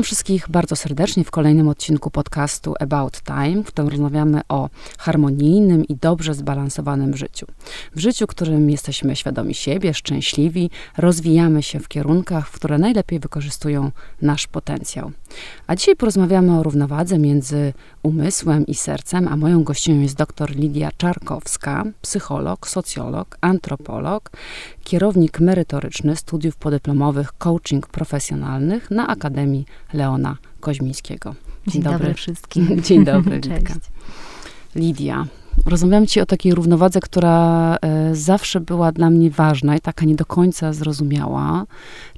Witam wszystkich bardzo serdecznie w kolejnym odcinku podcastu About Time, w którym rozmawiamy o harmonijnym i dobrze zbalansowanym życiu. W życiu, w którym jesteśmy świadomi siebie, szczęśliwi, rozwijamy się w kierunkach, w które najlepiej wykorzystują nasz potencjał. A dzisiaj porozmawiamy o równowadze między umysłem i sercem, a moją gościnią jest dr Lidia Czarkowska, psycholog, socjolog, antropolog, kierownik merytoryczny studiów podyplomowych coaching profesjonalnych na Akademii Leona Koźmińskiego. Dzień, Dzień dobry. dobry. wszystkim. Dzień dobry, Cześć. Lidia, rozmawiam ci o takiej równowadze, która e, zawsze była dla mnie ważna i taka nie do końca zrozumiała,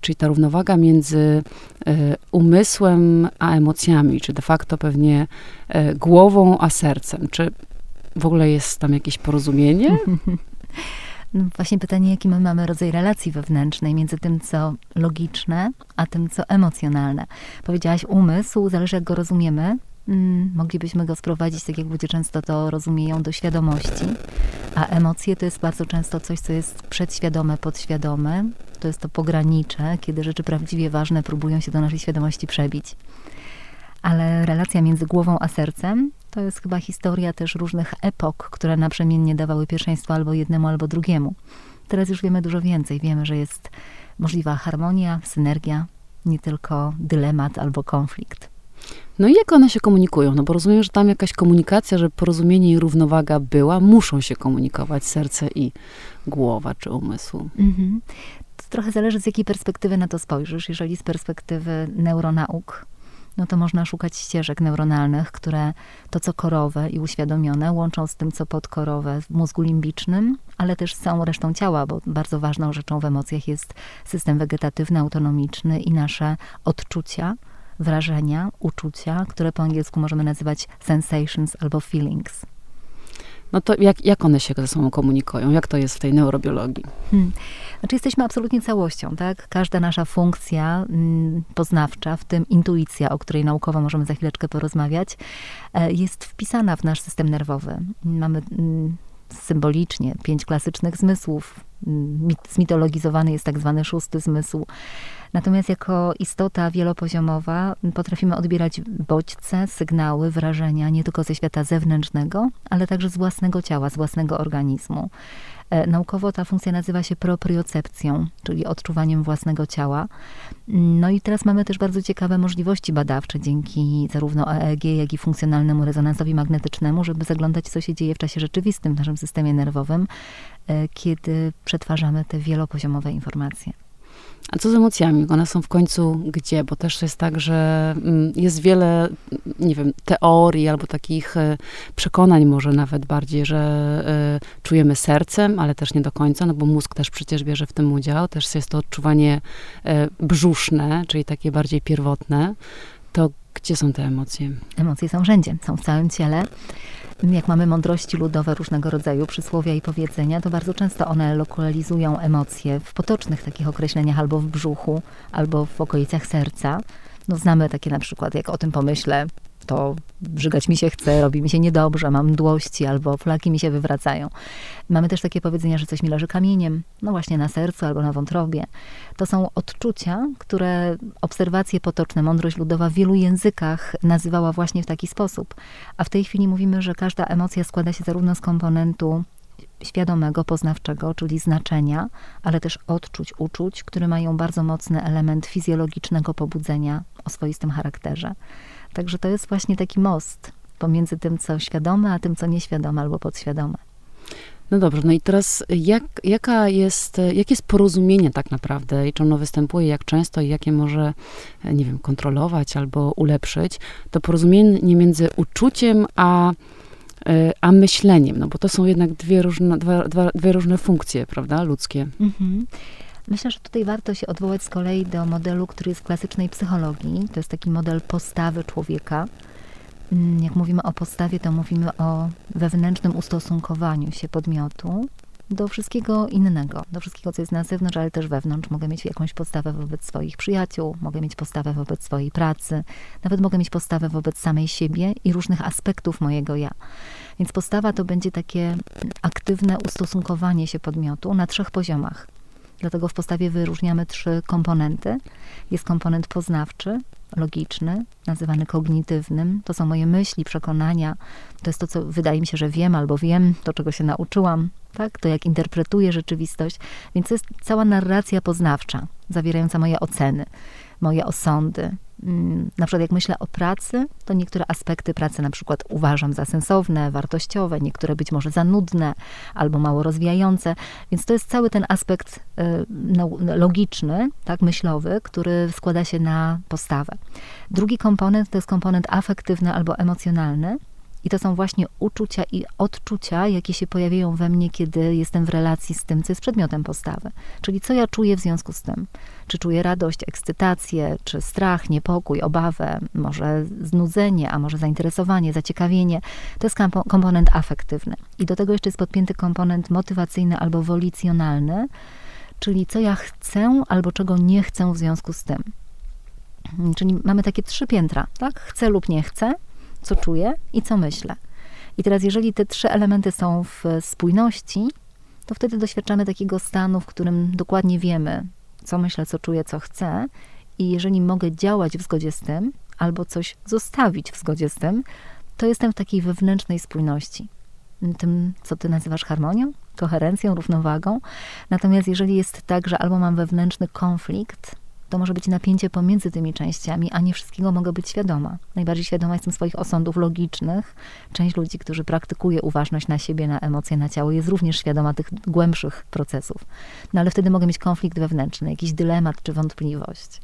czyli ta równowaga między e, umysłem a emocjami, czy de facto pewnie e, głową a sercem. Czy w ogóle jest tam jakieś porozumienie? No właśnie pytanie, jaki my mamy rodzaj relacji wewnętrznej między tym, co logiczne, a tym, co emocjonalne. Powiedziałaś umysł, zależy jak go rozumiemy. Hmm, moglibyśmy go sprowadzić, tak jak ludzie często to rozumieją, do świadomości. A emocje to jest bardzo często coś, co jest przedświadome, podświadome. To jest to pogranicze, kiedy rzeczy prawdziwie ważne próbują się do naszej świadomości przebić. Ale relacja między głową a sercem to jest chyba historia też różnych epok, które naprzemiennie dawały pierwszeństwo albo jednemu, albo drugiemu. Teraz już wiemy dużo więcej. Wiemy, że jest możliwa harmonia, synergia, nie tylko dylemat albo konflikt. No i jak one się komunikują? No bo rozumiem, że tam jakaś komunikacja, że porozumienie i równowaga była, muszą się komunikować serce i głowa czy umysł. Mhm. To trochę zależy z jakiej perspektywy na to spojrzysz. Jeżeli z perspektywy neuronauk, no to można szukać ścieżek neuronalnych, które to, co korowe i uświadomione, łączą z tym, co podkorowe w mózgu limbicznym, ale też z całą resztą ciała, bo bardzo ważną rzeczą w emocjach jest system wegetatywny, autonomiczny i nasze odczucia, wrażenia, uczucia, które po angielsku możemy nazywać sensations albo feelings. No to jak, jak one się ze sobą komunikują? Jak to jest w tej neurobiologii? Hmm. Znaczy jesteśmy absolutnie całością, tak? Każda nasza funkcja mm, poznawcza, w tym intuicja, o której naukowo możemy za chwileczkę porozmawiać, e, jest wpisana w nasz system nerwowy. Mamy mm, symbolicznie pięć klasycznych zmysłów. Mm, zmitologizowany jest tak zwany szósty zmysł. Natomiast jako istota wielopoziomowa potrafimy odbierać bodźce, sygnały, wrażenia nie tylko ze świata zewnętrznego, ale także z własnego ciała, z własnego organizmu. E, naukowo ta funkcja nazywa się propriocepcją, czyli odczuwaniem własnego ciała. No i teraz mamy też bardzo ciekawe możliwości badawcze dzięki zarówno EEG, jak i funkcjonalnemu rezonansowi magnetycznemu, żeby zaglądać, co się dzieje w czasie rzeczywistym w naszym systemie nerwowym, e, kiedy przetwarzamy te wielopoziomowe informacje. A co z emocjami? One są w końcu gdzie? Bo też jest tak, że mm, jest wiele, nie wiem, teorii albo takich e, przekonań może nawet bardziej, że e, czujemy sercem, ale też nie do końca, no bo mózg też przecież bierze w tym udział. Też jest to odczuwanie e, brzuszne, czyli takie bardziej pierwotne. To gdzie są te emocje? Emocje są wszędzie, są w całym ciele jak mamy mądrości ludowe różnego rodzaju, przysłowia i powiedzenia, to bardzo często one lokalizują emocje w potocznych takich określeniach albo w brzuchu, albo w okolicach serca. No, znamy takie na przykład, jak o tym pomyślę, to brzygać mi się chce, robi mi się niedobrze, mam mdłości albo flaki mi się wywracają. Mamy też takie powiedzenia, że coś mi leży kamieniem, no właśnie na sercu albo na wątrobie. To są odczucia, które obserwacje potoczne, mądrość ludowa w wielu językach nazywała właśnie w taki sposób. A w tej chwili mówimy, że każda emocja składa się zarówno z komponentu świadomego, poznawczego, czyli znaczenia, ale też odczuć, uczuć, które mają bardzo mocny element fizjologicznego pobudzenia o swoistym charakterze. Także to jest właśnie taki most pomiędzy tym, co świadome, a tym, co nieświadome albo podświadome. No dobrze, no i teraz jak, jaka jest, jakie jest porozumienie tak naprawdę i czy ono występuje, jak często i jakie może, nie wiem, kontrolować albo ulepszyć, to porozumienie między uczuciem a, a myśleniem, no bo to są jednak dwie różne, dwa, dwa, dwie różne funkcje, prawda, ludzkie. Mhm. Myślę, że tutaj warto się odwołać z kolei do modelu, który jest w klasycznej psychologii. To jest taki model postawy człowieka. Mm, jak mówimy o postawie, to mówimy o wewnętrznym ustosunkowaniu się podmiotu do wszystkiego innego, do wszystkiego, co jest na zewnątrz, ale też wewnątrz. Mogę mieć jakąś postawę wobec swoich przyjaciół, mogę mieć postawę wobec swojej pracy, nawet mogę mieć postawę wobec samej siebie i różnych aspektów mojego ja. Więc postawa to będzie takie aktywne ustosunkowanie się podmiotu na trzech poziomach. Dlatego w postawie wyróżniamy trzy komponenty. Jest komponent poznawczy, logiczny, nazywany kognitywnym. To są moje myśli, przekonania. To jest to, co wydaje mi się, że wiem albo wiem, to czego się nauczyłam, tak? To jak interpretuję rzeczywistość. Więc to jest cała narracja poznawcza, zawierająca moje oceny, moje osądy, Mm, na przykład jak myślę o pracy, to niektóre aspekty pracy na przykład uważam za sensowne, wartościowe, niektóre być może za nudne albo mało rozwijające, więc to jest cały ten aspekt y, logiczny, tak, myślowy, który składa się na postawę. Drugi komponent to jest komponent afektywny albo emocjonalny, i to są właśnie uczucia i odczucia, jakie się pojawiają we mnie, kiedy jestem w relacji z tym, co jest przedmiotem postawy. Czyli co ja czuję w związku z tym. Czy czuję radość, ekscytację, czy strach, niepokój, obawę, może znudzenie, a może zainteresowanie, zaciekawienie. To jest komponent afektywny. I do tego jeszcze jest podpięty komponent motywacyjny albo wolicjonalny, czyli co ja chcę albo czego nie chcę w związku z tym. Czyli mamy takie trzy piętra, tak? Chcę lub nie chcę, co czuję i co myślę. I teraz, jeżeli te trzy elementy są w spójności, to wtedy doświadczamy takiego stanu, w którym dokładnie wiemy, co myślę, co czuję, co chcę. I jeżeli mogę działać w zgodzie z tym, albo coś zostawić w zgodzie z tym, to jestem w takiej wewnętrznej spójności. Tym, co ty nazywasz harmonią, koherencją, równowagą. Natomiast jeżeli jest tak, że albo mam wewnętrzny konflikt, to może być napięcie pomiędzy tymi częściami, a nie wszystkiego mogę być świadoma. Najbardziej świadoma jestem swoich osądów logicznych. Część ludzi, którzy praktykuje uważność na siebie, na emocje, na ciało, jest również świadoma tych głębszych procesów. No ale wtedy mogę mieć konflikt wewnętrzny, jakiś dylemat czy wątpliwość.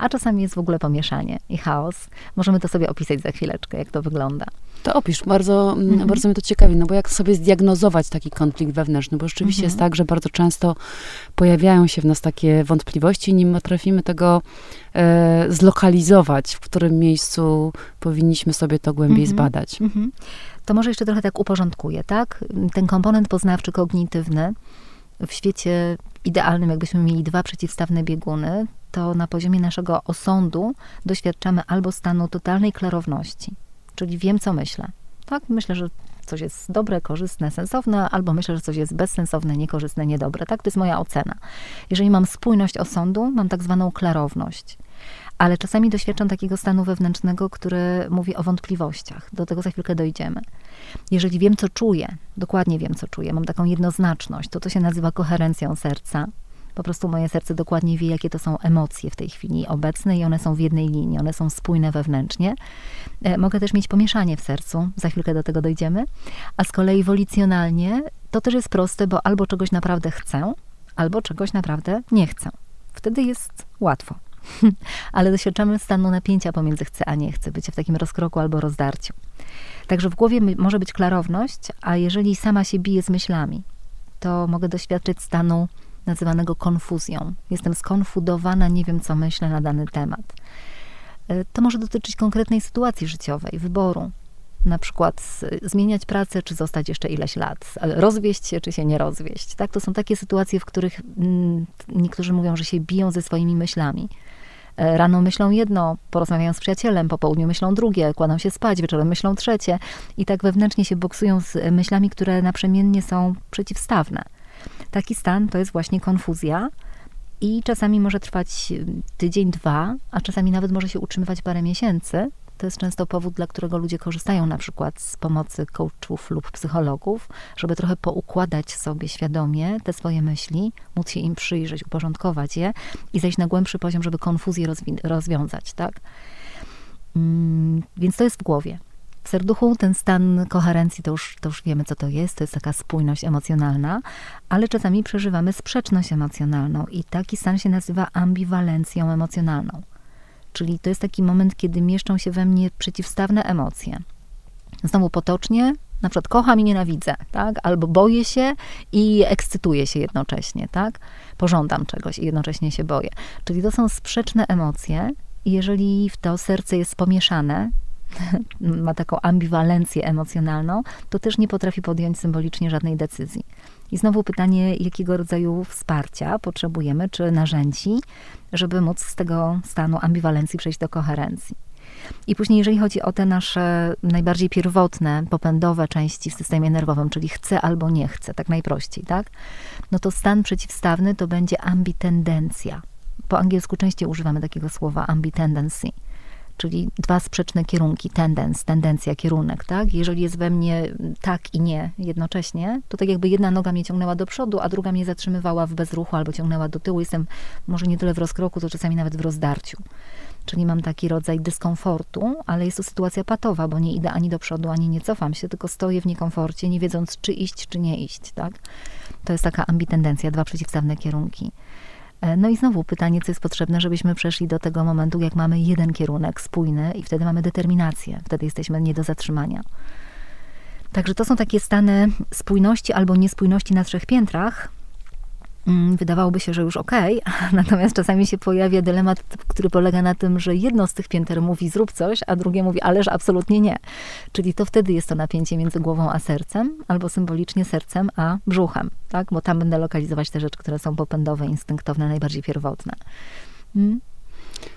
A czasami jest w ogóle pomieszanie i chaos. Możemy to sobie opisać za chwileczkę, jak to wygląda. To opisz, bardzo, mm, mhm. bardzo mnie to ciekawi, no bo jak sobie zdiagnozować taki konflikt wewnętrzny, bo rzeczywiście mhm. jest tak, że bardzo często pojawiają się w nas takie wątpliwości i nie potrafimy tego e, zlokalizować, w którym miejscu powinniśmy sobie to głębiej mhm. zbadać. Mhm. To może jeszcze trochę tak uporządkuję, tak? Ten komponent poznawczy, kognitywny, w świecie idealnym, jakbyśmy mieli dwa przeciwstawne bieguny, to na poziomie naszego osądu doświadczamy albo stanu totalnej klarowności, czyli wiem, co myślę. Tak, myślę, że coś jest dobre, korzystne, sensowne, albo myślę, że coś jest bezsensowne, niekorzystne, niedobre. Tak, to jest moja ocena. Jeżeli mam spójność osądu, mam tak zwaną klarowność. Ale czasami doświadczam takiego stanu wewnętrznego, który mówi o wątpliwościach. Do tego za chwilkę dojdziemy. Jeżeli wiem, co czuję, dokładnie wiem, co czuję, mam taką jednoznaczność, to to się nazywa koherencją serca. Po prostu moje serce dokładnie wie, jakie to są emocje w tej chwili obecne i one są w jednej linii, one są spójne wewnętrznie. E, mogę też mieć pomieszanie w sercu, za chwilkę do tego dojdziemy. A z kolei wolicjonalnie to też jest proste, bo albo czegoś naprawdę chcę, albo czegoś naprawdę nie chcę. Wtedy jest łatwo. Ale doświadczamy stanu napięcia pomiędzy chcę a nie chcę, bycie w takim rozkroku albo rozdarciu. Także w głowie może być klarowność, a jeżeli sama się bije z myślami, to mogę doświadczyć stanu nazywanego konfuzją. Jestem skonfudowana, nie wiem, co myślę na dany temat. E, to może dotyczyć konkretnej sytuacji życiowej, wyboru. Na przykład zmieniać pracę, czy zostać jeszcze ileś lat, rozwieść się, czy się nie rozwieść. Tak? To są takie sytuacje, w których mm, niektórzy mówią, że się biją ze swoimi myślami. E, rano myślą jedno, porozmawiają z przyjacielem, po południu myślą drugie, kładą się spać, wieczorem myślą trzecie i tak wewnętrznie się boksują z myślami, które naprzemiennie są przeciwstawne. Taki stan to jest właśnie konfuzja i czasami może trwać y, tydzień, dwa, a czasami nawet może się utrzymywać parę miesięcy. To jest często powód, dla którego ludzie korzystają na przykład z pomocy coachów lub psychologów, żeby trochę poukładać sobie świadomie te swoje myśli, móc się im przyjrzeć, uporządkować je i zejść na głębszy poziom, żeby konfuzję rozwiązać, tak? Mm, więc to jest w głowie. W serduchu ten stan koherencji to już, to już wiemy, co to jest. To jest taka spójność emocjonalna, ale czasami przeżywamy sprzeczność emocjonalną i taki stan się nazywa ambiwalencją emocjonalną. Czyli to jest taki moment, kiedy mieszczą się we mnie przeciwstawne emocje. Znowu potocznie, na przykład kocham i nienawidzę, tak? Albo boję się i ekscytuję się jednocześnie, tak? Pożądam czegoś i jednocześnie się boję. Czyli to są sprzeczne emocje i jeżeli w to serce jest pomieszane, ma taką ambiwalencję emocjonalną, to też nie potrafi podjąć symbolicznie żadnej decyzji. I znowu pytanie, jakiego rodzaju wsparcia potrzebujemy, czy narzędzi, żeby móc z tego stanu ambiwalencji przejść do koherencji. I później, jeżeli chodzi o te nasze najbardziej pierwotne, popędowe części w systemie nerwowym, czyli chcę albo nie chcę, tak najprościej, tak? No to stan przeciwstawny to będzie ambitendencja. Po angielsku częściej używamy takiego słowa ambitendency czyli dwa sprzeczne kierunki, tendens, tendencja, kierunek, tak? Jeżeli jest we mnie tak i nie jednocześnie, to tak jakby jedna noga mnie ciągnęła do przodu, a druga mnie zatrzymywała w bezruchu albo ciągnęła do tyłu. Jestem może nie tyle w rozkroku, to czasami nawet w rozdarciu. Czyli mam taki rodzaj dyskomfortu, ale jest to sytuacja patowa, bo nie idę ani do przodu, ani nie cofam się, tylko stoję w niekomforcie, nie wiedząc, czy iść, czy nie iść, tak? To jest taka ambitendencja, dwa przeciwstawne kierunki. E, no i znowu pytanie, co jest potrzebne, żebyśmy przeszli do tego momentu, jak mamy jeden kierunek spójny i wtedy mamy determinację, wtedy jesteśmy nie do zatrzymania. Także to są takie stany spójności albo niespójności na trzech piętrach, wydawałoby się, że już okej, okay, natomiast czasami się pojawia dylemat, który polega na tym, że jedno z tych pięter mówi zrób coś, a drugie mówi ależ absolutnie nie. Czyli to wtedy jest to napięcie między głową a sercem, albo symbolicznie sercem a brzuchem, tak? bo tam będę lokalizować te rzeczy, które są popędowe, instynktowne, najbardziej pierwotne. Hmm?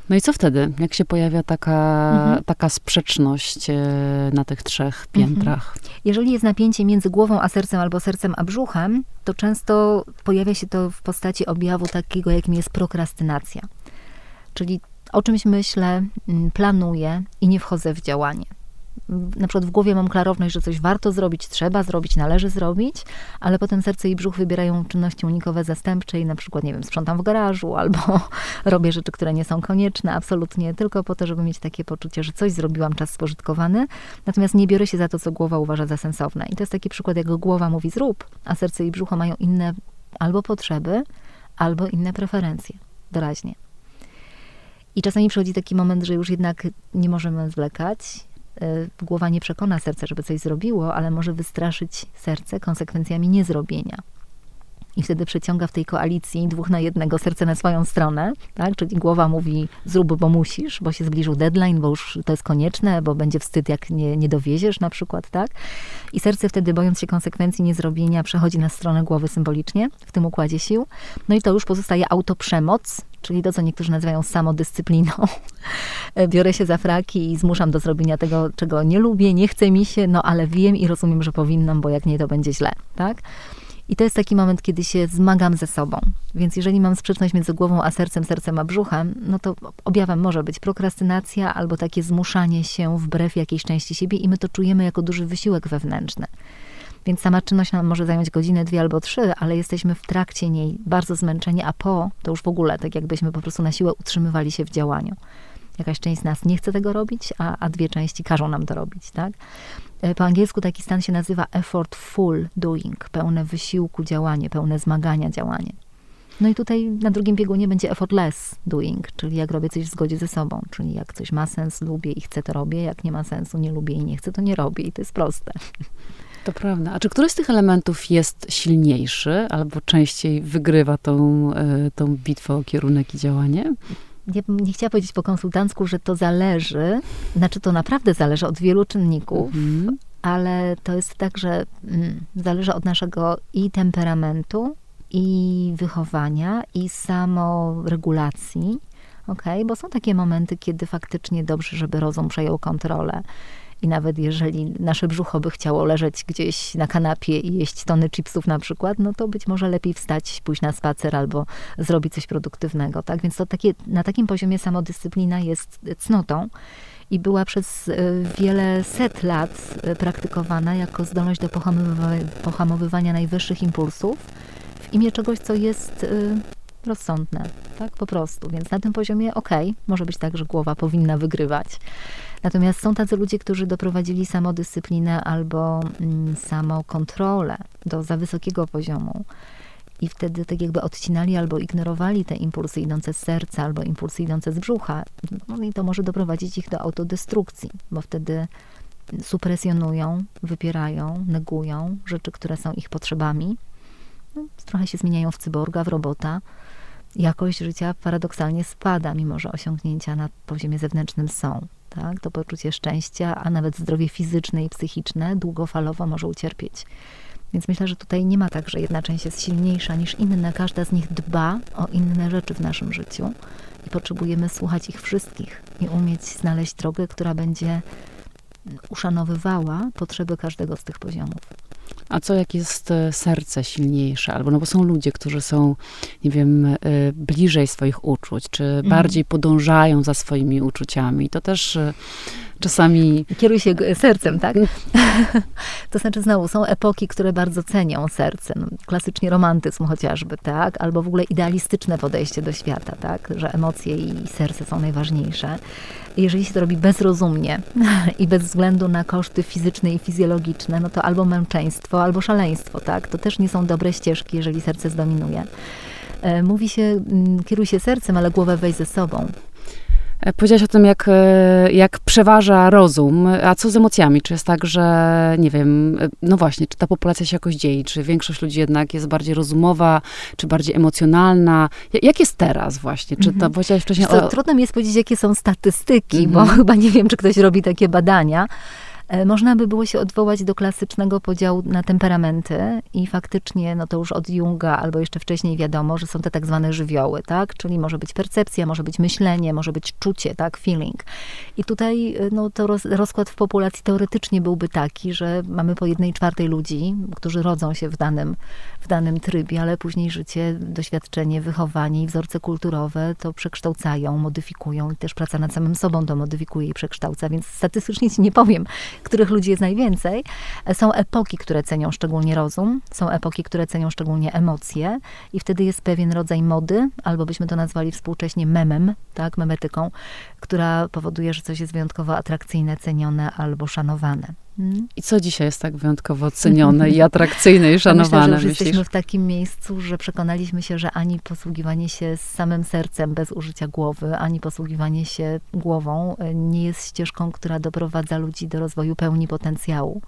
No i co wtedy, jak się pojawia taka, mhm. taka sprzeczność e, na tych trzech piętrach? Mhm. Jeżeli jest napięcie między głową a sercem albo sercem a brzuchem, to często pojawia się to w postaci objawu takiego, jakim jest prokrastynacja. Czyli o czymś myślę, planuję i nie wchodzę w działanie na przykład w głowie mam klarowność, że coś warto zrobić, trzeba zrobić, należy zrobić, ale potem serce i brzuch wybierają czynności unikowe zastępcze i na przykład, nie wiem, sprzątam w garażu albo robię rzeczy, które nie są konieczne, absolutnie tylko po to, żeby mieć takie poczucie, że coś zrobiłam, czas spożytkowany, natomiast nie biorę się za to, co głowa uważa za sensowne. I to jest taki przykład, jak głowa mówi zrób, a serce i brzucho mają inne albo potrzeby, albo inne preferencje, doraźnie. I czasami przychodzi taki moment, że już jednak nie możemy zwlekać, głowa nie przekona serca, żeby coś zrobiło, ale może wystraszyć serce konsekwencjami niezrobienia. I wtedy przeciąga w tej koalicji dwóch na jednego serce na swoją stronę, tak? Czyli głowa mówi zrób, bo musisz, bo się zbliżył deadline, bo już to jest konieczne, bo będzie wstyd, jak nie, nie dowieziesz na przykład, tak? I serce wtedy, bojąc się konsekwencji niezrobienia, przechodzi na stronę głowy symbolicznie w tym układzie sił. No i to już pozostaje autoprzemoc, czyli to, co niektórzy nazywają samodyscypliną. Biorę się za fraki i zmuszam do zrobienia tego, czego nie lubię, nie chce mi się, no ale wiem i rozumiem, że powinnam, bo jak nie, to będzie źle, tak? I to jest taki moment, kiedy się zmagam ze sobą. Więc jeżeli mam sprzeczność między głową a sercem, sercem a brzuchem, no to objawem może być prokrastynacja albo takie zmuszanie się wbrew jakiejś części siebie i my to czujemy jako duży wysiłek wewnętrzny. Więc sama czynność nam może zająć godzinę, dwie albo trzy, ale jesteśmy w trakcie niej bardzo zmęczeni, a po to już w ogóle, tak jakbyśmy po prostu na siłę utrzymywali się w działaniu. Jakaś część z nas nie chce tego robić, a, a dwie części każą nam to robić, tak? E, po angielsku taki stan się nazywa effortful doing, pełne wysiłku działanie, pełne zmagania działanie. No i tutaj na drugim biegunie będzie effortless doing, czyli jak robię coś w zgodzie ze sobą, czyli jak coś ma sens, lubię i chcę, to robię, jak nie ma sensu, nie lubię i nie chcę, to nie robię i to jest proste. To prawda. A czy któryś z tych elementów jest silniejszy albo częściej wygrywa tą, e, tą bitwę o kierunek i działanie? Nie, nie chciała powiedzieć po konsultancku, że to zależy, znaczy to naprawdę zależy od wielu czynników, mhm. ale to jest tak, że mm, zależy od naszego i temperamentu, i wychowania, i samoregulacji. Okay? Bo są takie momenty, kiedy faktycznie dobrze, żeby rozum przejął kontrolę i nawet jeżeli nasze brzucho by chciało leżeć gdzieś na kanapie i jeść tony chipsów na przykład, no to być może lepiej wstać, pójść na spacer albo zrobić coś produktywnego, tak? Więc to takie, na takim poziomie samodyscyplina jest cnotą i była przez e, wiele set lat e, praktykowana jako zdolność do pohamowywania najwyższych impulsów w imię czegoś, co jest e, rozsądne, tak? Po prostu. Więc na tym poziomie okej, okay, może być tak, że głowa powinna wygrywać. Natomiast są tacy ludzie, którzy doprowadzili samodyscyplinę albo mm, samokontrolę do za wysokiego poziomu. I wtedy tak jakby odcinali albo ignorowali te impulsy idące z serca, albo impulsy idące z brzucha. No i to może doprowadzić ich do autodestrukcji, bo wtedy supresjonują, wypierają, negują rzeczy, które są ich potrzebami. No, trochę się zmieniają w cyborga, w robota. Jakość życia paradoksalnie spada, mimo że osiągnięcia na poziomie zewnętrznym są tak? To poczucie szczęścia, a nawet zdrowie fizyczne i psychiczne długofalowo może ucierpieć. Więc myślę, że tutaj nie ma tak, że jedna część jest silniejsza niż inna. Każda z nich dba o inne rzeczy w naszym życiu i potrzebujemy słuchać ich wszystkich i umieć znaleźć drogę, która będzie uszanowywała potrzeby każdego z tych poziomów. A co jak jest e, serce silniejsze? Albo no bo są ludzie, którzy są, nie wiem, e, bliżej swoich uczuć, czy mhm. bardziej podążają za swoimi uczuciami. To też e, czasami... Kieruj się sercem, tak? to znaczy znowu, są epoki, które bardzo cenią serce. No, klasycznie romantyzm chociażby, tak? Albo w ogóle idealistyczne podejście do świata, tak? Że emocje i serce są najważniejsze. Jeżeli się to robi bezrozumnie i bez względu na koszty fizyczne i fizjologiczne, no to albo męczeństwo, albo szaleństwo, tak? To też nie są dobre ścieżki, jeżeli serce zdominuje. E, mówi się, mm, kieruj się sercem, ale głowę weź ze sobą. E, powiedziałaś o tym, jak, e, jak przeważa rozum, a co z emocjami? Czy jest tak, że nie wiem, e, no właśnie, czy ta populacja się jakoś dzieje? Czy większość ludzi jednak jest bardziej rozumowa, czy bardziej emocjonalna? Jak jest teraz właśnie? Czy to mhm. powiedziałaś wcześniej o... Trudno mi jest powiedzieć, jakie są statystyki, bo mhm. chyba nie wiem, czy ktoś robi takie badania. E, można by było się odwołać do klasycznego podziału na temperamenty i faktycznie, no to już od Junga albo jeszcze wcześniej wiadomo, że są te tak zwane żywioły, tak? Czyli może być percepcja, może być myślenie, może być czucie, tak? Feeling. I tutaj e, no, to roz, rozkład w populacji teoretycznie byłby taki, że mamy po jednej czwartej ludzi, którzy rodzą się w danym, w danym trybie, ale później życie, doświadczenie, wychowanie i wzorce kulturowe to przekształcają, modyfikują i też praca nad samym sobą to modyfikuje i przekształca, więc statystycznie ci nie powiem, których ludzi jest najwięcej. Są epoki, które cenią szczególnie rozum, są epoki, które cenią szczególnie emocje i wtedy jest pewien rodzaj mody, albo byśmy to nazwali współcześnie memem, tak, memetyką, która powoduje, że coś jest wyjątkowo atrakcyjne, cenione albo szanowane. Hmm? I co dzisiaj jest tak wyjątkowo cenione i atrakcyjne i szanowane? Myślę, że już jesteśmy w takim miejscu, że przekonaliśmy się, że ani posługiwanie się samym sercem bez użycia głowy, ani posługiwanie się głową e, nie jest ścieżką, która doprowadza ludzi do rozwoju pełni potencjału.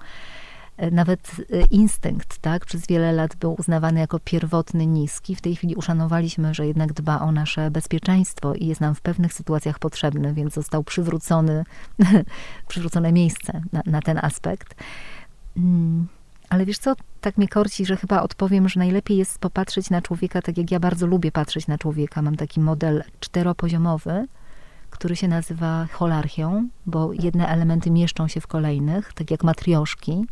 E, nawet e, instynkt, tak, przez wiele lat był uznawany jako pierwotny, niski. W tej chwili uszanowaliśmy, że jednak dba o nasze bezpieczeństwo i jest nam w pewnych sytuacjach potrzebny, więc został przywrócony, przywrócone miejsce na, na ten aspekt. Mm, ale wiesz co, tak mnie korci, że chyba odpowiem, że najlepiej jest popatrzeć na człowieka tak, jak ja bardzo lubię patrzeć na człowieka. Mam taki model czteropoziomowy, który się nazywa holarchią, bo jedne elementy mieszczą się w kolejnych, tak jak matrioszki.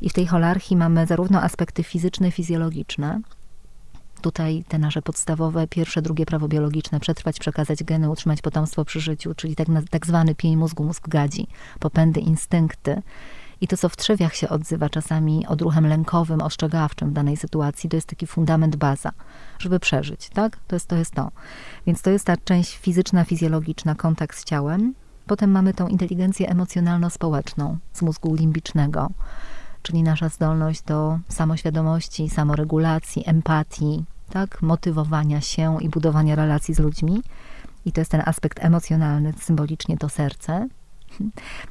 I w tej holarchii mamy zarówno aspekty fizyczne, fizjologiczne, tutaj te nasze podstawowe, pierwsze, drugie prawo biologiczne, przetrwać, przekazać geny, utrzymać potomstwo przy życiu, czyli tak, tak zwany pień mózgu, mózg gadzi, popędy, instynkty i to, co w trzewiach się odzywa czasami odruchem lękowym, ostrzegawczym w danej sytuacji, to jest taki fundament, baza, żeby przeżyć, tak? To jest to. Jest to. Więc to jest ta część fizyczna, fizjologiczna, kontakt z ciałem. Potem mamy tą inteligencję emocjonalno-społeczną z mózgu limbicznego, czyli nasza zdolność do samoświadomości, samoregulacji, empatii, tak? motywowania się i budowania relacji z ludźmi. I to jest ten aspekt emocjonalny, symbolicznie to serce.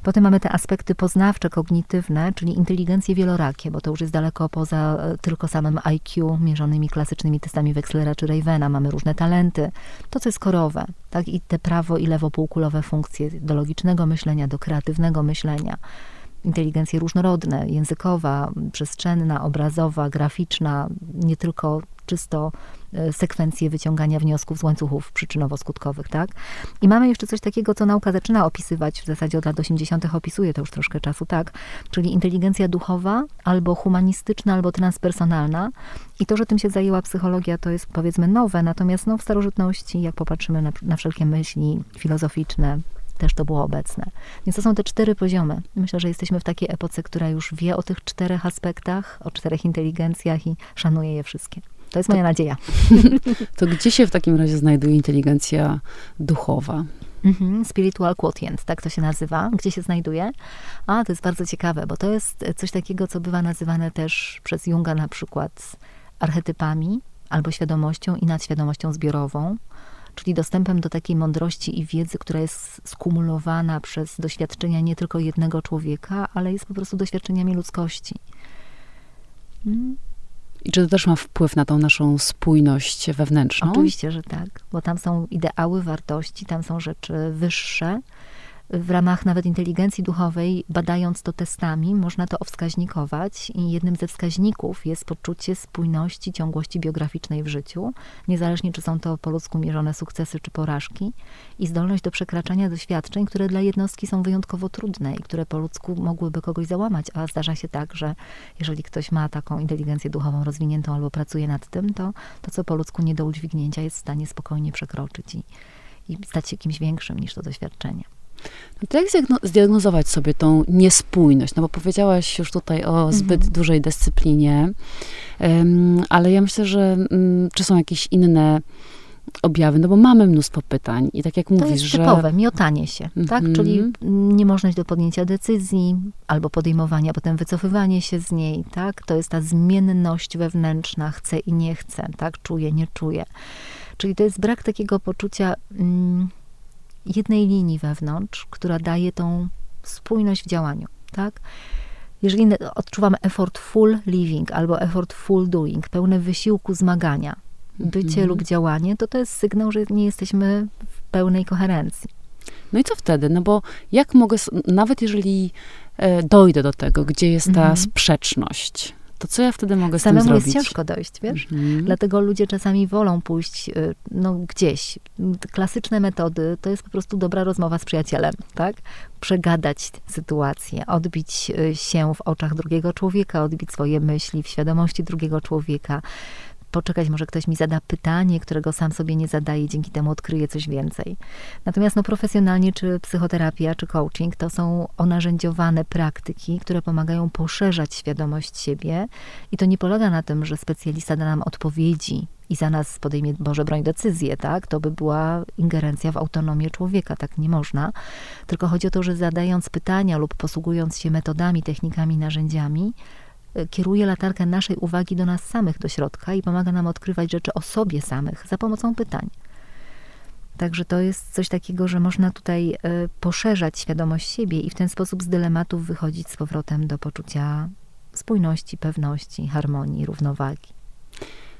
Potem mamy te aspekty poznawcze, kognitywne, czyli inteligencje wielorakie, bo to już jest daleko poza e, tylko samym IQ, mierzonymi klasycznymi testami Wexlera czy Ravena. Mamy różne talenty. To, co jest korowe, tak? I te prawo- i lewopółkulowe funkcje do logicznego myślenia, do kreatywnego myślenia inteligencje różnorodne, językowa, przestrzenna, obrazowa, graficzna, nie tylko czysto e, sekwencje wyciągania wniosków z łańcuchów przyczynowo-skutkowych, tak? I mamy jeszcze coś takiego, co nauka zaczyna opisywać, w zasadzie od lat 80. opisuje to już troszkę czasu, tak? Czyli inteligencja duchowa, albo humanistyczna, albo transpersonalna. I to, że tym się zajęła psychologia, to jest powiedzmy nowe, natomiast no, w starożytności, jak popatrzymy na, na wszelkie myśli filozoficzne, też to było obecne. Więc to są te cztery poziomy. Myślę, że jesteśmy w takiej epoce, która już wie o tych czterech aspektach, o czterech inteligencjach i szanuje je wszystkie. To jest moja to, nadzieja. To gdzie się w takim razie znajduje inteligencja duchowa? Mhm, spiritual quotient, tak to się nazywa. Gdzie się znajduje? A, to jest bardzo ciekawe, bo to jest coś takiego, co bywa nazywane też przez Junga na przykład archetypami albo świadomością i nadświadomością zbiorową, czyli dostępem do takiej mądrości i wiedzy, która jest skumulowana przez doświadczenia nie tylko jednego człowieka, ale jest po prostu doświadczeniami ludzkości. Hmm. I czy to też ma wpływ na tą naszą spójność wewnętrzną? Oczywiście, że tak, bo tam są ideały, wartości, tam są rzeczy wyższe, w ramach nawet inteligencji duchowej, badając to testami, można to owskaźnikować i jednym ze wskaźników jest poczucie spójności, ciągłości biograficznej w życiu, niezależnie czy są to po ludzku mierzone sukcesy czy porażki i zdolność do przekraczania doświadczeń, które dla jednostki są wyjątkowo trudne i które po ludzku mogłyby kogoś załamać, a zdarza się tak, że jeżeli ktoś ma taką inteligencję duchową rozwiniętą albo pracuje nad tym, to to, co po ludzku nie do udźwignięcia, jest w stanie spokojnie przekroczyć i, i stać się kimś większym niż to doświadczenie. No to jak zdiagnozować sobie tą niespójność? No bo powiedziałaś już tutaj o zbyt mhm. dużej dyscyplinie, um, ale ja myślę, że um, czy są jakieś inne objawy, no bo mamy mnóstwo pytań i tak jak to mówisz, jest że... typowe, miotanie się, mm -hmm. tak? Mhm. Czyli niemożność do podjęcia decyzji albo podejmowania, potem wycofywanie się z niej, tak? To jest ta zmienność wewnętrzna, chcę i nie chcę, tak? Czuję, nie czuję. Czyli to jest brak takiego poczucia mm, jednej linii wewnątrz, która daje tą spójność w działaniu, tak? Jeżeli odczuwamy effortful living albo effortful doing, pełne wysiłku zmagania, bycie mm. lub działanie, to to jest sygnał, że nie jesteśmy w pełnej koherencji. No i co wtedy? No bo jak mogę, nawet jeżeli e, dojdę do tego, gdzie jest ta mm. sprzeczność, to co ja wtedy mogę Samemu z tym zrobić? jest ciężko dojść, wiesz? Mm. Dlatego ludzie czasami wolą pójść y, no, gdzieś. Klasyczne metody to jest po prostu dobra rozmowa z przyjacielem, tak? Przegadać sytuację, odbić y, się w oczach drugiego człowieka, odbić swoje myśli w świadomości drugiego człowieka poczekać, może ktoś mi zada pytanie, którego sam sobie nie zadaje, dzięki temu odkryje coś więcej. Natomiast no, profesjonalnie, czy psychoterapia, czy coaching, to są onarzędziowane praktyki, które pomagają poszerzać świadomość siebie i to nie polega na tym, że specjalista da nam odpowiedzi i za nas podejmie, Boże broń, decyzję, tak? To by była ingerencja w autonomię człowieka, tak nie można. Tylko chodzi o to, że zadając pytania lub posługując się metodami, technikami, narzędziami, kieruje latarkę naszej uwagi do nas samych, do środka i pomaga nam odkrywać rzeczy o sobie samych za pomocą pytań. Także to jest coś takiego, że można tutaj e, poszerzać świadomość siebie i w ten sposób z dylematów wychodzić z powrotem do poczucia spójności, pewności, harmonii, równowagi.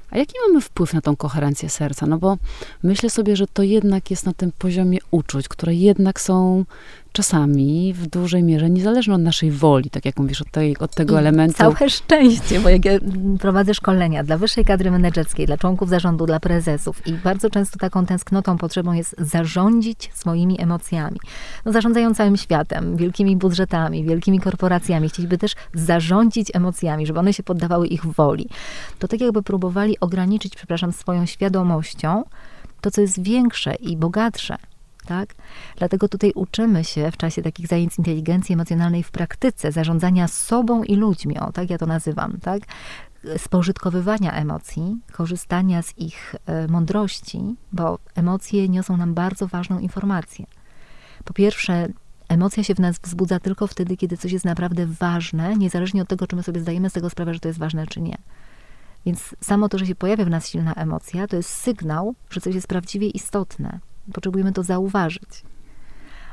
A jaki mamy wpływ na tą koherencję serca? No bo myślę sobie, że to jednak jest na tym poziomie uczuć, które jednak są czasami w dużej mierze niezależne od naszej woli, tak jak mówisz, od, tej, od tego I elementu. Całe szczęście, bo jak ja prowadzę szkolenia dla wyższej kadry menedżerskiej, dla członków zarządu, dla prezesów i bardzo często taką tęsknotą potrzebą jest zarządzić swoimi emocjami. No, zarządzają całym światem, wielkimi budżetami, wielkimi korporacjami. Chcieliby też zarządzić emocjami, żeby one się poddawały ich woli. To tak jakby próbowali ograniczyć, przepraszam, swoją świadomością to, co jest większe i bogatsze, tak? Dlatego tutaj uczymy się w czasie takich zajęć inteligencji emocjonalnej w praktyce zarządzania sobą i ludźmi, o tak ja to nazywam, tak? spożytkowywania emocji, korzystania z ich e, mądrości, bo emocje niosą nam bardzo ważną informację. Po pierwsze, emocja się w nas wzbudza tylko wtedy, kiedy coś jest naprawdę ważne, niezależnie od tego, czy my sobie zdajemy z tego sprawę, że to jest ważne, czy nie. Więc samo to, że się pojawia w nas silna emocja, to jest sygnał, że coś jest prawdziwie istotne, Potrzebujemy to zauważyć.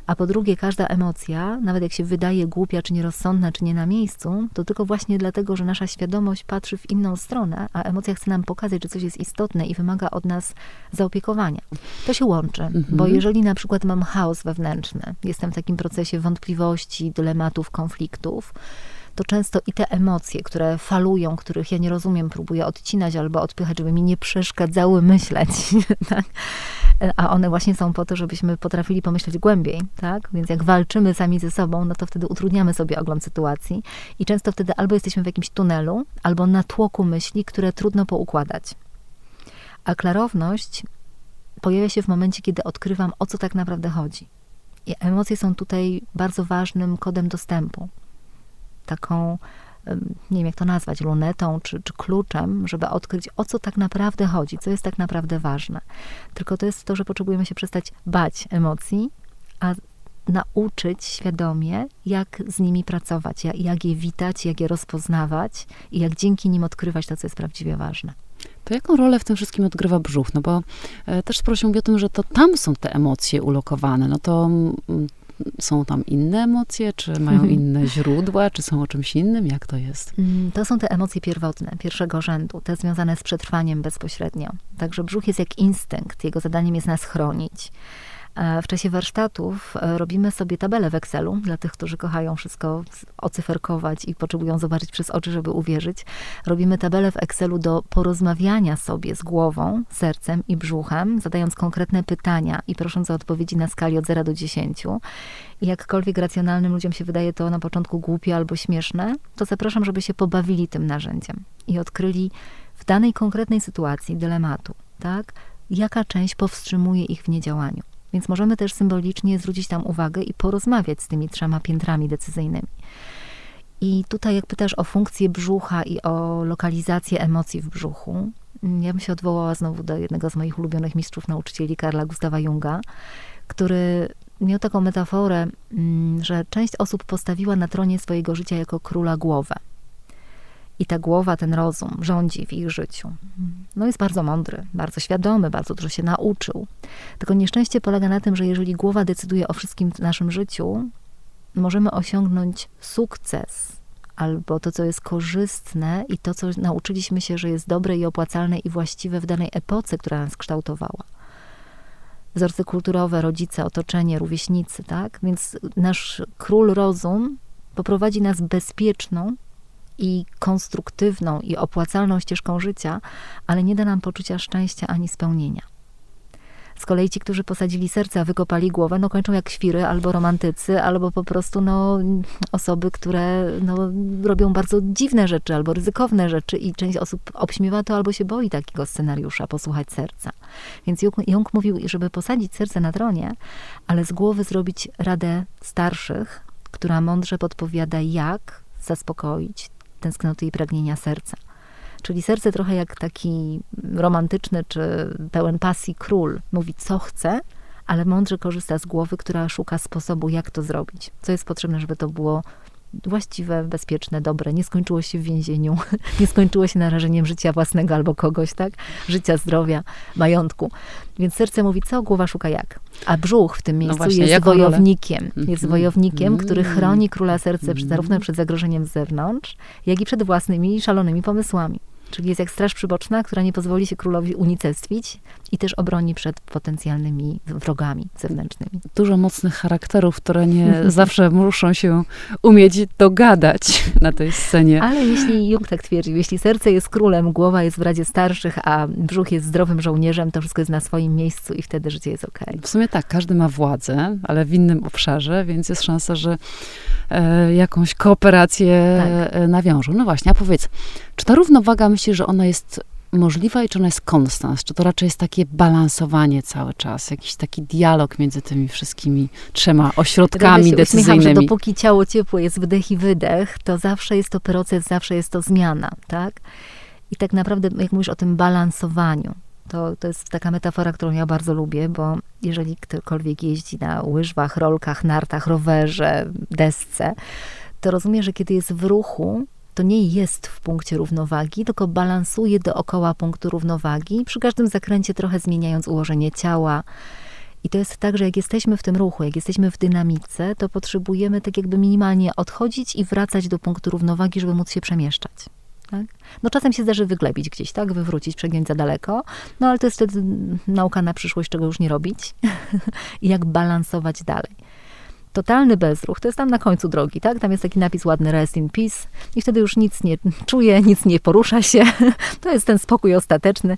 A po drugie, każda emocja, nawet jak się wydaje głupia, czy nierozsądna, czy nie na miejscu, to tylko właśnie dlatego, że nasza świadomość patrzy w inną stronę, a emocja chce nam pokazać, że coś jest istotne i wymaga od nas zaopiekowania. To się łączy, mhm. bo jeżeli na przykład mam chaos wewnętrzny, jestem w takim procesie wątpliwości, dylematów, konfliktów, to często i te emocje, które falują, których ja nie rozumiem, próbuję odcinać albo odpychać, żeby mi nie przeszkadzały myśleć, tak? a one właśnie są po to, żebyśmy potrafili pomyśleć głębiej, tak? Więc jak walczymy sami ze sobą, no to wtedy utrudniamy sobie ogląd sytuacji i często wtedy albo jesteśmy w jakimś tunelu, albo na tłoku myśli, które trudno poukładać. A klarowność pojawia się w momencie, kiedy odkrywam, o co tak naprawdę chodzi. I emocje są tutaj bardzo ważnym kodem dostępu taką, nie wiem jak to nazwać, lunetą czy, czy kluczem, żeby odkryć, o co tak naprawdę chodzi, co jest tak naprawdę ważne. Tylko to jest to, że potrzebujemy się przestać bać emocji, a nauczyć świadomie, jak z nimi pracować, jak, jak je witać, jak je rozpoznawać i jak dzięki nim odkrywać to, co jest prawdziwie ważne. To jaką rolę w tym wszystkim odgrywa brzuch? No bo e, też sporo się mówi o tym, że to tam są te emocje ulokowane. No to mm, są tam inne emocje, czy mają mhm. inne źródła, czy są o czymś innym? Jak to jest? Mm, to są te emocje pierwotne, pierwszego rzędu, te związane z przetrwaniem bezpośrednio. Także brzuch jest jak instynkt, jego zadaniem jest nas chronić. W czasie warsztatów e, robimy sobie tabelę w Excelu dla tych, którzy kochają wszystko ocyferkować i potrzebują zobaczyć przez oczy, żeby uwierzyć. Robimy tabelę w Excelu do porozmawiania sobie z głową, sercem i brzuchem, zadając konkretne pytania i prosząc o odpowiedzi na skali od 0 do 10. I jakkolwiek racjonalnym ludziom się wydaje to na początku głupie albo śmieszne, to zapraszam, żeby się pobawili tym narzędziem i odkryli w danej konkretnej sytuacji dylematu, tak, jaka część powstrzymuje ich w niedziałaniu. Więc możemy też symbolicznie zwrócić tam uwagę i porozmawiać z tymi trzema piętrami decyzyjnymi. I tutaj, jak pytasz o funkcję brzucha i o lokalizację emocji w brzuchu, ja bym się odwołała znowu do jednego z moich ulubionych mistrzów nauczycieli, Karla Gustawa Junga, który miał taką metaforę, mm, że część osób postawiła na tronie swojego życia jako króla głowę. I ta głowa, ten rozum rządzi w ich życiu. No jest bardzo mądry, bardzo świadomy, bardzo dużo się nauczył. Tylko nieszczęście polega na tym, że jeżeli głowa decyduje o wszystkim w naszym życiu, możemy osiągnąć sukces albo to, co jest korzystne i to, co nauczyliśmy się, że jest dobre i opłacalne i właściwe w danej epoce, która nas kształtowała. Wzorce kulturowe, rodzice, otoczenie, rówieśnicy, tak? Więc nasz król rozum poprowadzi nas bezpieczną i konstruktywną i opłacalną ścieżką życia, ale nie da nam poczucia szczęścia ani spełnienia. Z kolei ci, którzy posadzili serce, a wykopali głowę, no kończą jak świry, albo romantycy, albo po prostu no, osoby, które no, robią bardzo dziwne rzeczy, albo ryzykowne rzeczy i część osób obśmiewa to, albo się boi takiego scenariusza, posłuchać serca. Więc Jung, Jung mówił, żeby posadzić serce na tronie, ale z głowy zrobić radę starszych, która mądrze podpowiada, jak zaspokoić tęsknoty i pragnienia serca. Czyli serce trochę jak taki romantyczny czy pełen pasji król mówi, co chce, ale mądrze korzysta z głowy, która szuka sposobu, jak to zrobić. Co jest potrzebne, żeby to było właściwe, bezpieczne, dobre. Nie skończyło się w więzieniu, nie skończyło się narażeniem życia własnego albo kogoś, tak? Życia, zdrowia, majątku. Więc serce mówi co, głowa szuka jak. A brzuch w tym no miejscu no właśnie, jest wojownikiem. Rolę? Jest mhm. wojownikiem, który mhm. chroni króla serce zarówno przed zagrożeniem z zewnątrz, jak i przed własnymi szalonymi pomysłami. Czyli jest jak straż przyboczna, która nie pozwoli się królowi unicestwić i też obroni przed potencjalnymi wrogami zewnętrznymi. Dużo mocnych charakterów, które nie zawsze muszą się umieć dogadać na tej scenie. Ale jeśli Jung tak twierdził, jeśli serce jest królem, głowa jest w Radzie Starszych, a brzuch jest zdrowym żołnierzem, to wszystko jest na swoim miejscu i wtedy życie jest okej. Okay. W sumie tak, każdy ma władzę, ale w innym obszarze, więc jest szansa, że e, jakąś kooperację tak. E, nawiążą. No właśnie, a powiedz, czy ta równowaga myślisz, że ona jest możliwa i czy ona jest konstans? Czy to raczej jest takie balansowanie cały czas, jakiś taki dialog między tymi wszystkimi trzema ośrodkami decyzyjnymi? że dopóki ciało ciepłe jest wdech i wydech, to zawsze jest to proces, zawsze jest to zmiana, tak? I tak naprawdę, jak mówisz o tym balansowaniu, to, to jest taka metafora, którą ja bardzo lubię, bo jeżeli ktokolwiek jeździ na łyżwach, rolkach, nartach, rowerze, desce, to rozumie, że kiedy jest w ruchu, to nie jest w punkcie równowagi, tylko balansuje dookoła punktu równowagi, przy każdym zakręcie trochę zmieniając ułożenie ciała. I to jest tak, że jak jesteśmy w tym ruchu, jak jesteśmy w dynamice, to potrzebujemy tak jakby minimalnie odchodzić i wracać do punktu równowagi, żeby móc się przemieszczać. Tak? No czasem się zdarzy wyglebić gdzieś, tak? Wywrócić, przegiąć za daleko, no ale to jest wtedy nauka na przyszłość, czego już nie robić i jak balansować dalej totalny bezruch, to jest tam na końcu drogi, tak? Tam jest taki napis ładny rest in peace i wtedy już nic nie czuje, nic nie porusza się. To jest ten spokój ostateczny.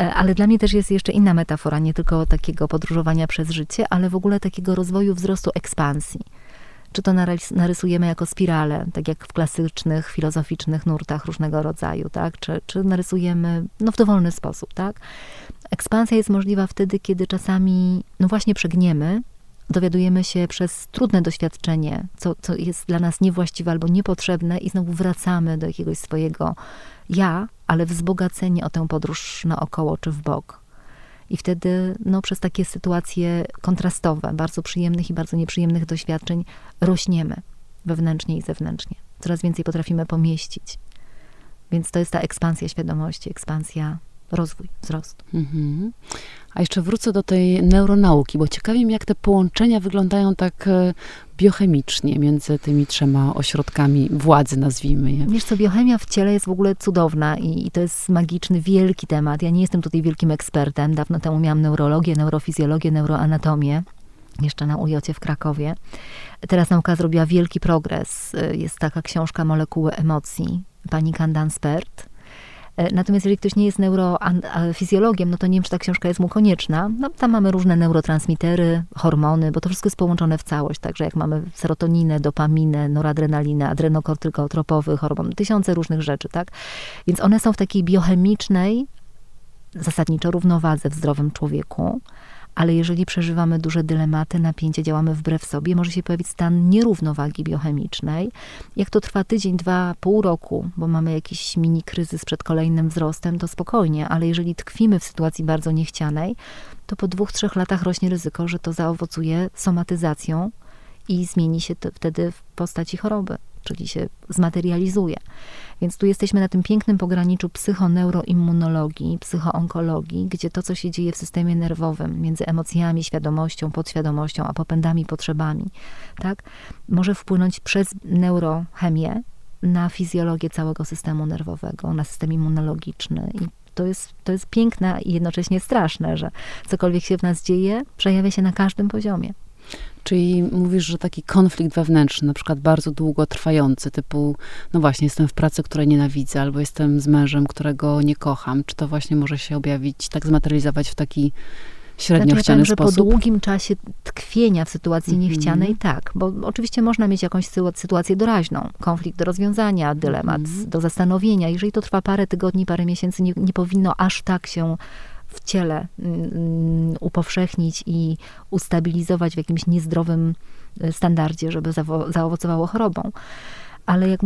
E, ale dla mnie też jest jeszcze inna metafora, nie tylko takiego podróżowania przez życie, ale w ogóle takiego rozwoju, wzrostu, ekspansji. Czy to narysujemy jako spirale, tak jak w klasycznych, filozoficznych nurtach różnego rodzaju, tak? Czy, czy narysujemy no, w dowolny sposób, tak? Ekspansja jest możliwa wtedy, kiedy czasami, no właśnie przegniemy, dowiadujemy się przez trudne doświadczenie, co, co jest dla nas niewłaściwe albo niepotrzebne, i znowu wracamy do jakiegoś swojego ja, ale wzbogaceni o tę podróż naokoło czy w bok. I wtedy, no, przez takie sytuacje kontrastowe, bardzo przyjemnych i bardzo nieprzyjemnych doświadczeń, rośniemy wewnętrznie i zewnętrznie. Coraz więcej potrafimy pomieścić. Więc to jest ta ekspansja świadomości, ekspansja rozwój, wzrost. Mhm. A jeszcze wrócę do tej neuronauki, bo ciekawi mnie, jak te połączenia wyglądają tak e, biochemicznie między tymi trzema ośrodkami władzy, nazwijmy je. Wiesz co, biochemia w ciele jest w ogóle cudowna i, i to jest magiczny, wielki temat. Ja nie jestem tutaj wielkim ekspertem. Dawno temu miałam neurologię, neurofizjologię, neuroanatomię jeszcze na Ujocie w Krakowie. Teraz nauka zrobiła wielki progres. Jest taka książka Molekuły emocji pani Kandan Spert. E, natomiast jeżeli ktoś nie jest neurofizjologiem, no to nie wiem, czy ta książka jest mu konieczna. No, tam mamy różne neurotransmitery, hormony, bo to wszystko jest połączone w całość. Także jak mamy serotoninę, dopaminę, noradrenalinę, adrenokortykotropowy hormon, tysiące różnych rzeczy, tak? Więc one są w takiej biochemicznej, zasadniczo równowadze w zdrowym człowieku ale jeżeli przeżywamy duże dylematy, napięcie, działamy wbrew sobie, może się pojawić stan nierównowagi biochemicznej. Jak to trwa tydzień, dwa, pół roku, bo mamy jakiś mini kryzys przed kolejnym wzrostem, to spokojnie, ale jeżeli tkwimy w sytuacji bardzo niechcianej, to po dwóch, trzech latach rośnie ryzyko, że to zaowocuje somatyzacją i zmieni się wtedy w postaci choroby, czyli się zmaterializuje. Więc tu jesteśmy na tym pięknym pograniczu psychoneuroimmunologii, psychoonkologii, gdzie to, co się dzieje w systemie nerwowym między emocjami, świadomością, podświadomością, a popędami, potrzebami, tak, może wpłynąć przez neurochemię na fizjologię całego systemu nerwowego, na system immunologiczny i to jest, to jest piękne i jednocześnie straszne, że cokolwiek się w nas dzieje, przejawia się na każdym poziomie. Czyli mówisz, że taki konflikt wewnętrzny, na przykład bardzo długo trwający, typu, no właśnie, jestem w pracy, której nienawidzę, albo jestem z mężem, którego nie kocham, czy to właśnie może się objawić, tak zmaterializować w taki średnio znaczy, chciany ja powiem, że po długim czasie tkwienia w sytuacji mm -hmm. niechcianej, tak, bo oczywiście można mieć jakąś sytuację doraźną, konflikt do rozwiązania, dylemat mm do zastanowienia. Jeżeli to trwa parę tygodni, parę miesięcy, nie, nie powinno aż tak się w ciele mm, upowszechnić i ustabilizować w jakimś niezdrowym e, standardzie, żeby zaowocowało chorobą. Ale jak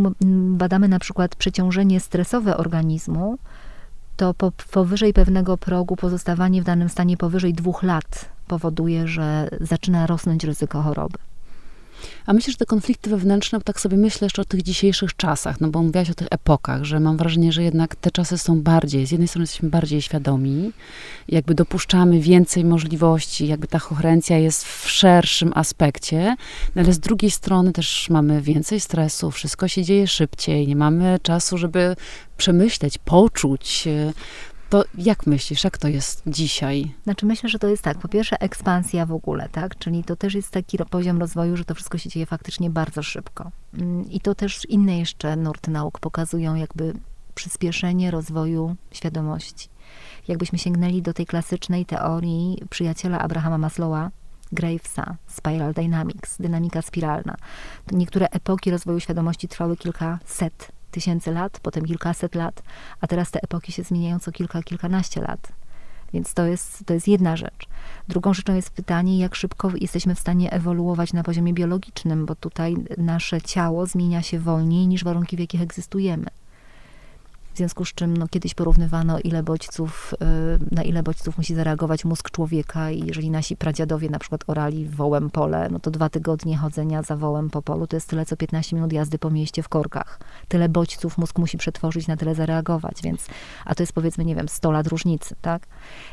badamy na przykład przeciążenie stresowe organizmu, to po, powyżej pewnego progu pozostawanie w danym stanie powyżej dwóch lat powoduje, że zaczyna rosnąć ryzyko choroby. A myślę, że te konflikty wewnętrzne, tak sobie myślę jeszcze o tych dzisiejszych czasach, no bo mówiłaś o tych epokach, że mam wrażenie, że jednak te czasy są bardziej, z jednej strony jesteśmy bardziej świadomi, jakby dopuszczamy więcej możliwości, jakby ta koherencja jest w szerszym aspekcie, no ale z drugiej strony też mamy więcej stresu, wszystko się dzieje szybciej, nie mamy czasu, żeby przemyśleć, poczuć, to jak myślisz, jak to jest dzisiaj? Znaczy myślę, że to jest tak, po pierwsze ekspansja w ogóle, tak? Czyli to też jest taki poziom rozwoju, że to wszystko się dzieje faktycznie bardzo szybko. Mm, I to też inne jeszcze nurty nauk pokazują jakby przyspieszenie rozwoju świadomości. Jakbyśmy sięgnęli do tej klasycznej teorii przyjaciela Abrahama Maslowa, Gravesa, Spiral Dynamics, dynamika spiralna. Niektóre epoki rozwoju świadomości trwały kilkaset tysięcy lat, potem kilkaset lat, a teraz te epoki się zmieniają co kilka, kilkanaście lat. Więc to jest, to jest jedna rzecz. Drugą rzeczą jest pytanie, jak szybko jesteśmy w stanie ewoluować na poziomie biologicznym, bo tutaj nasze ciało zmienia się wolniej niż warunki, w jakich egzystujemy. W związku z czym no, kiedyś porównywano, ile bodźców, y, na ile bodźców musi zareagować mózg człowieka i jeżeli nasi pradziadowie na przykład orali wołem pole, no to dwa tygodnie chodzenia za wołem po polu to jest tyle, co 15 minut jazdy po mieście w korkach. Tyle bodźców mózg musi przetworzyć, na tyle zareagować, więc, a to jest powiedzmy, nie wiem, 100 lat różnicy, tak?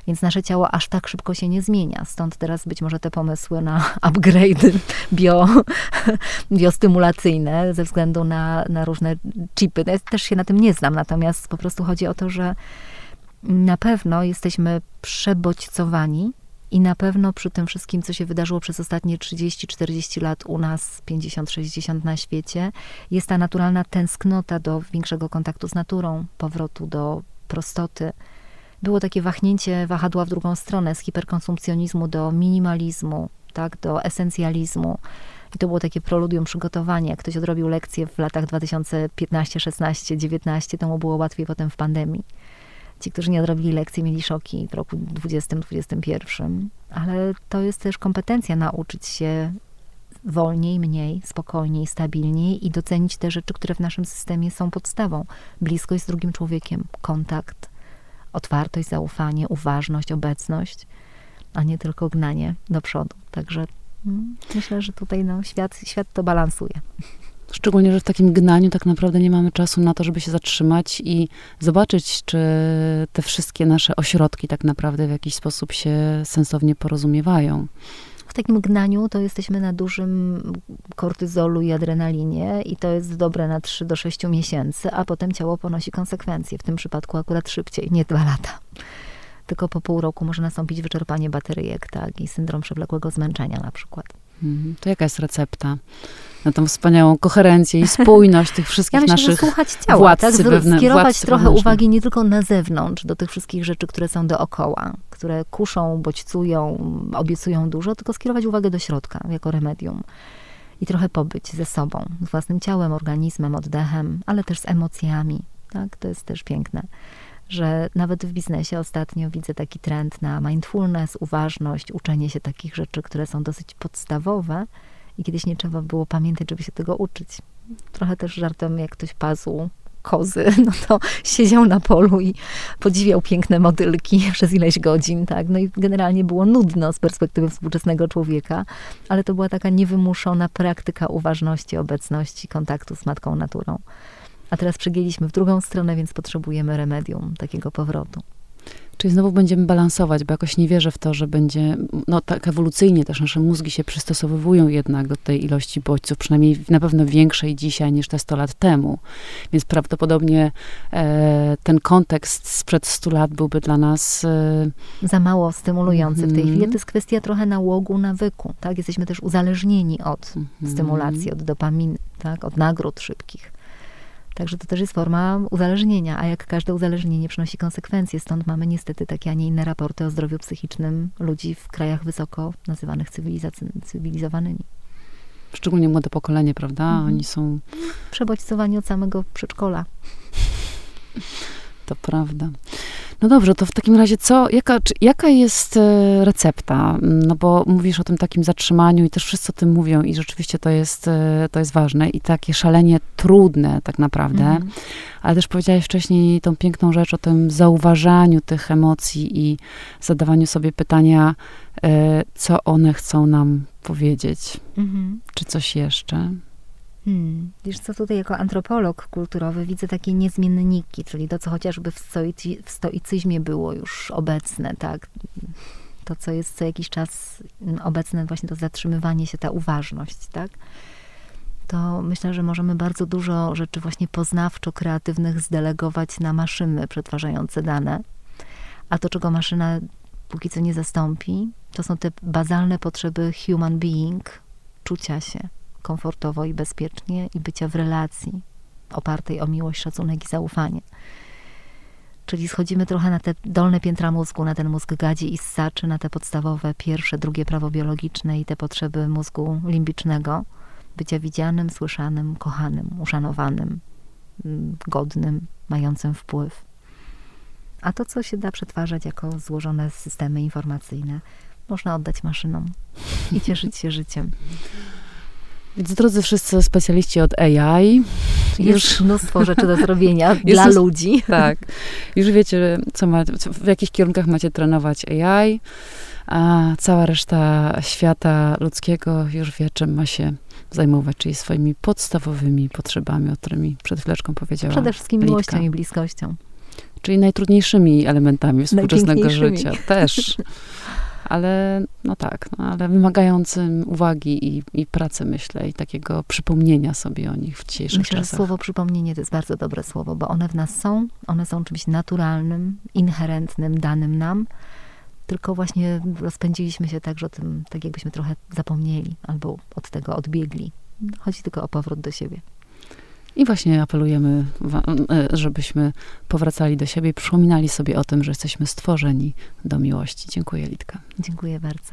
Więc nasze ciało aż tak szybko się nie zmienia. Stąd teraz być może te pomysły na upgrade bio, biostymulacyjne ze względu na, na różne chipy. Ja też się na tym nie znam, natomiast Natomiast po prostu chodzi o to, że na pewno jesteśmy przebodźcowani i na pewno przy tym wszystkim, co się wydarzyło przez ostatnie 30-40 lat u nas, 50-60 na świecie, jest ta naturalna tęsknota do większego kontaktu z naturą, powrotu do prostoty. Było takie wahnięcie wahadła w drugą stronę, z hiperkonsumpcjonizmu do minimalizmu, tak, do esencjalizmu. I to było takie proludium przygotowania. Jak ktoś odrobił lekcję w latach 2015, 16, 19, to mu było łatwiej potem w pandemii. Ci, którzy nie odrobili lekcji, mieli szoki w roku 20, 21. Ale to jest też kompetencja nauczyć się wolniej, mniej, spokojniej, stabilniej i docenić te rzeczy, które w naszym systemie są podstawą. Bliskość z drugim człowiekiem, kontakt, otwartość, zaufanie, uważność, obecność, a nie tylko gnanie do przodu. Także Myślę, że tutaj no, świat, świat to balansuje. Szczególnie, że w takim gnaniu tak naprawdę nie mamy czasu na to, żeby się zatrzymać i zobaczyć, czy te wszystkie nasze ośrodki tak naprawdę w jakiś sposób się sensownie porozumiewają. W takim gnaniu to jesteśmy na dużym kortyzolu i adrenalinie i to jest dobre na 3 do 6 miesięcy, a potem ciało ponosi konsekwencje. W tym przypadku akurat szybciej, nie dwa lata tylko po pół roku może nastąpić wyczerpanie bateryjek, tak, i syndrom przewlekłego zmęczenia na przykład. Mhm. To jaka jest recepta na tą wspaniałą koherencję i spójność tych wszystkich ja myślę, naszych słuchać ciała, władcy tak? wewnę- skierować trochę wewnętrznych. uwagi nie tylko na zewnątrz, do tych wszystkich rzeczy, które są dookoła, które kuszą, bodźcują, obiecują dużo, tylko skierować uwagę do środka jako remedium. I trochę pobyć ze sobą, z własnym ciałem, organizmem, oddechem, ale też z emocjami. Tak? To jest też piękne, że nawet w biznesie ostatnio widzę taki trend na mindfulness, uważność, uczenie się takich rzeczy, które są dosyć podstawowe i kiedyś nie trzeba było pamiętać, żeby się tego uczyć. Trochę też żartem, jak ktoś pazł kozy, no to siedział na polu i podziwiał piękne motylki przez ileś godzin, tak? No i generalnie było nudno z perspektywy współczesnego człowieka, ale to była taka niewymuszona praktyka uważności, obecności, kontaktu z matką naturą. A teraz przegięliśmy w drugą stronę, więc potrzebujemy remedium takiego powrotu. Czyli znowu będziemy balansować, bo jakoś nie wierzę w to, że będzie, no tak ewolucyjnie też nasze mózgi się przystosowują jednak do tej ilości bodźców, przynajmniej na pewno większej dzisiaj niż te 100 lat temu. Więc prawdopodobnie e, ten kontekst sprzed 100 lat byłby dla nas e, Za mało stymulujący w tej Mhm. chwili. To jest kwestia trochę nałogu, nawyku, tak? Jesteśmy też uzależnieni od mhm. stymulacji, od dopaminy, tak? od nagród szybkich. Także to też jest forma uzależnienia, a jak każde uzależnienie przynosi konsekwencje, stąd mamy niestety takie, a nie inne raporty o zdrowiu psychicznym ludzi w krajach wysoko nazywanych cywilizowanymi. szczególnie młode pokolenie, prawda? Mhm. Oni są, Przebodźcowani od samego przedszkola. to prawda. No dobrze, to w takim razie co, jaka, czy, jaka jest e, recepta? No bo mówisz o tym takim zatrzymaniu i też wszyscy o tym mówią i rzeczywiście to jest, e, to jest ważne i takie szalenie trudne tak naprawdę. Mhm. Ale też powiedziałaś wcześniej tą piękną rzecz o tym zauważaniu tych emocji i zadawaniu sobie pytania, e, co one chcą nam powiedzieć. Mhm. Czy coś jeszcze? Hmm. Wiesz co, tutaj jako antropolog kulturowy widzę takie niezmienniki, czyli to, co chociażby w, stoicy, w stoicyzmie było już obecne, tak? To, co jest co jakiś czas obecne, właśnie to zatrzymywanie się, ta uważność, tak? To myślę, że możemy bardzo dużo rzeczy właśnie poznawczo-kreatywnych zdelegować na maszyny przetwarzające dane. A to, czego maszyna póki co nie zastąpi, to są te bazalne potrzeby human being, czucia się, komfortowo i bezpiecznie i bycia w relacji opartej o miłość, szacunek i zaufanie. Czyli schodzimy trochę na te dolne piętra mózgu, na ten mózg gadzi i ssaczy, na te podstawowe pierwsze, drugie prawo biologiczne i te potrzeby mózgu limbicznego, bycia widzianym, słyszanym, kochanym, uszanowanym, mm, godnym, mającym wpływ. A to, co się da przetwarzać jako złożone systemy informacyjne, można oddać maszynom i cieszyć się życiem. Więc drodzy wszyscy specjaliści od AI, Jest mnóstwo rzeczy do zrobienia dla Jest- ludzi. tak, już wiecie, co ma, w jakich kierunkach macie trenować AI, a cała reszta świata ludzkiego już wie, czym ma się zajmować, czyli swoimi podstawowymi potrzebami, o którymi przed chwileczką powiedziała. Przede wszystkim Litka. miłością i bliskością. Czyli najtrudniejszymi elementami współczesnego życia też. Ale no tak, no, ale wymagającym uwagi i, i pracy, myślę, i takiego przypomnienia sobie o nich w dzisiejszych Myślę, że czasach. słowo przypomnienie to jest bardzo dobre słowo, bo one w nas są, one są czymś naturalnym, inherentnym, danym nam, tylko właśnie rozpędziliśmy się tak, że o tym, tak jakbyśmy trochę zapomnieli albo od tego odbiegli. Chodzi tylko o powrót do siebie. I właśnie apelujemy, e, żebyśmy powracali do siebie i przypominali sobie o tym, że jesteśmy stworzeni do miłości. Dziękuję, Litka. Dziękuję bardzo.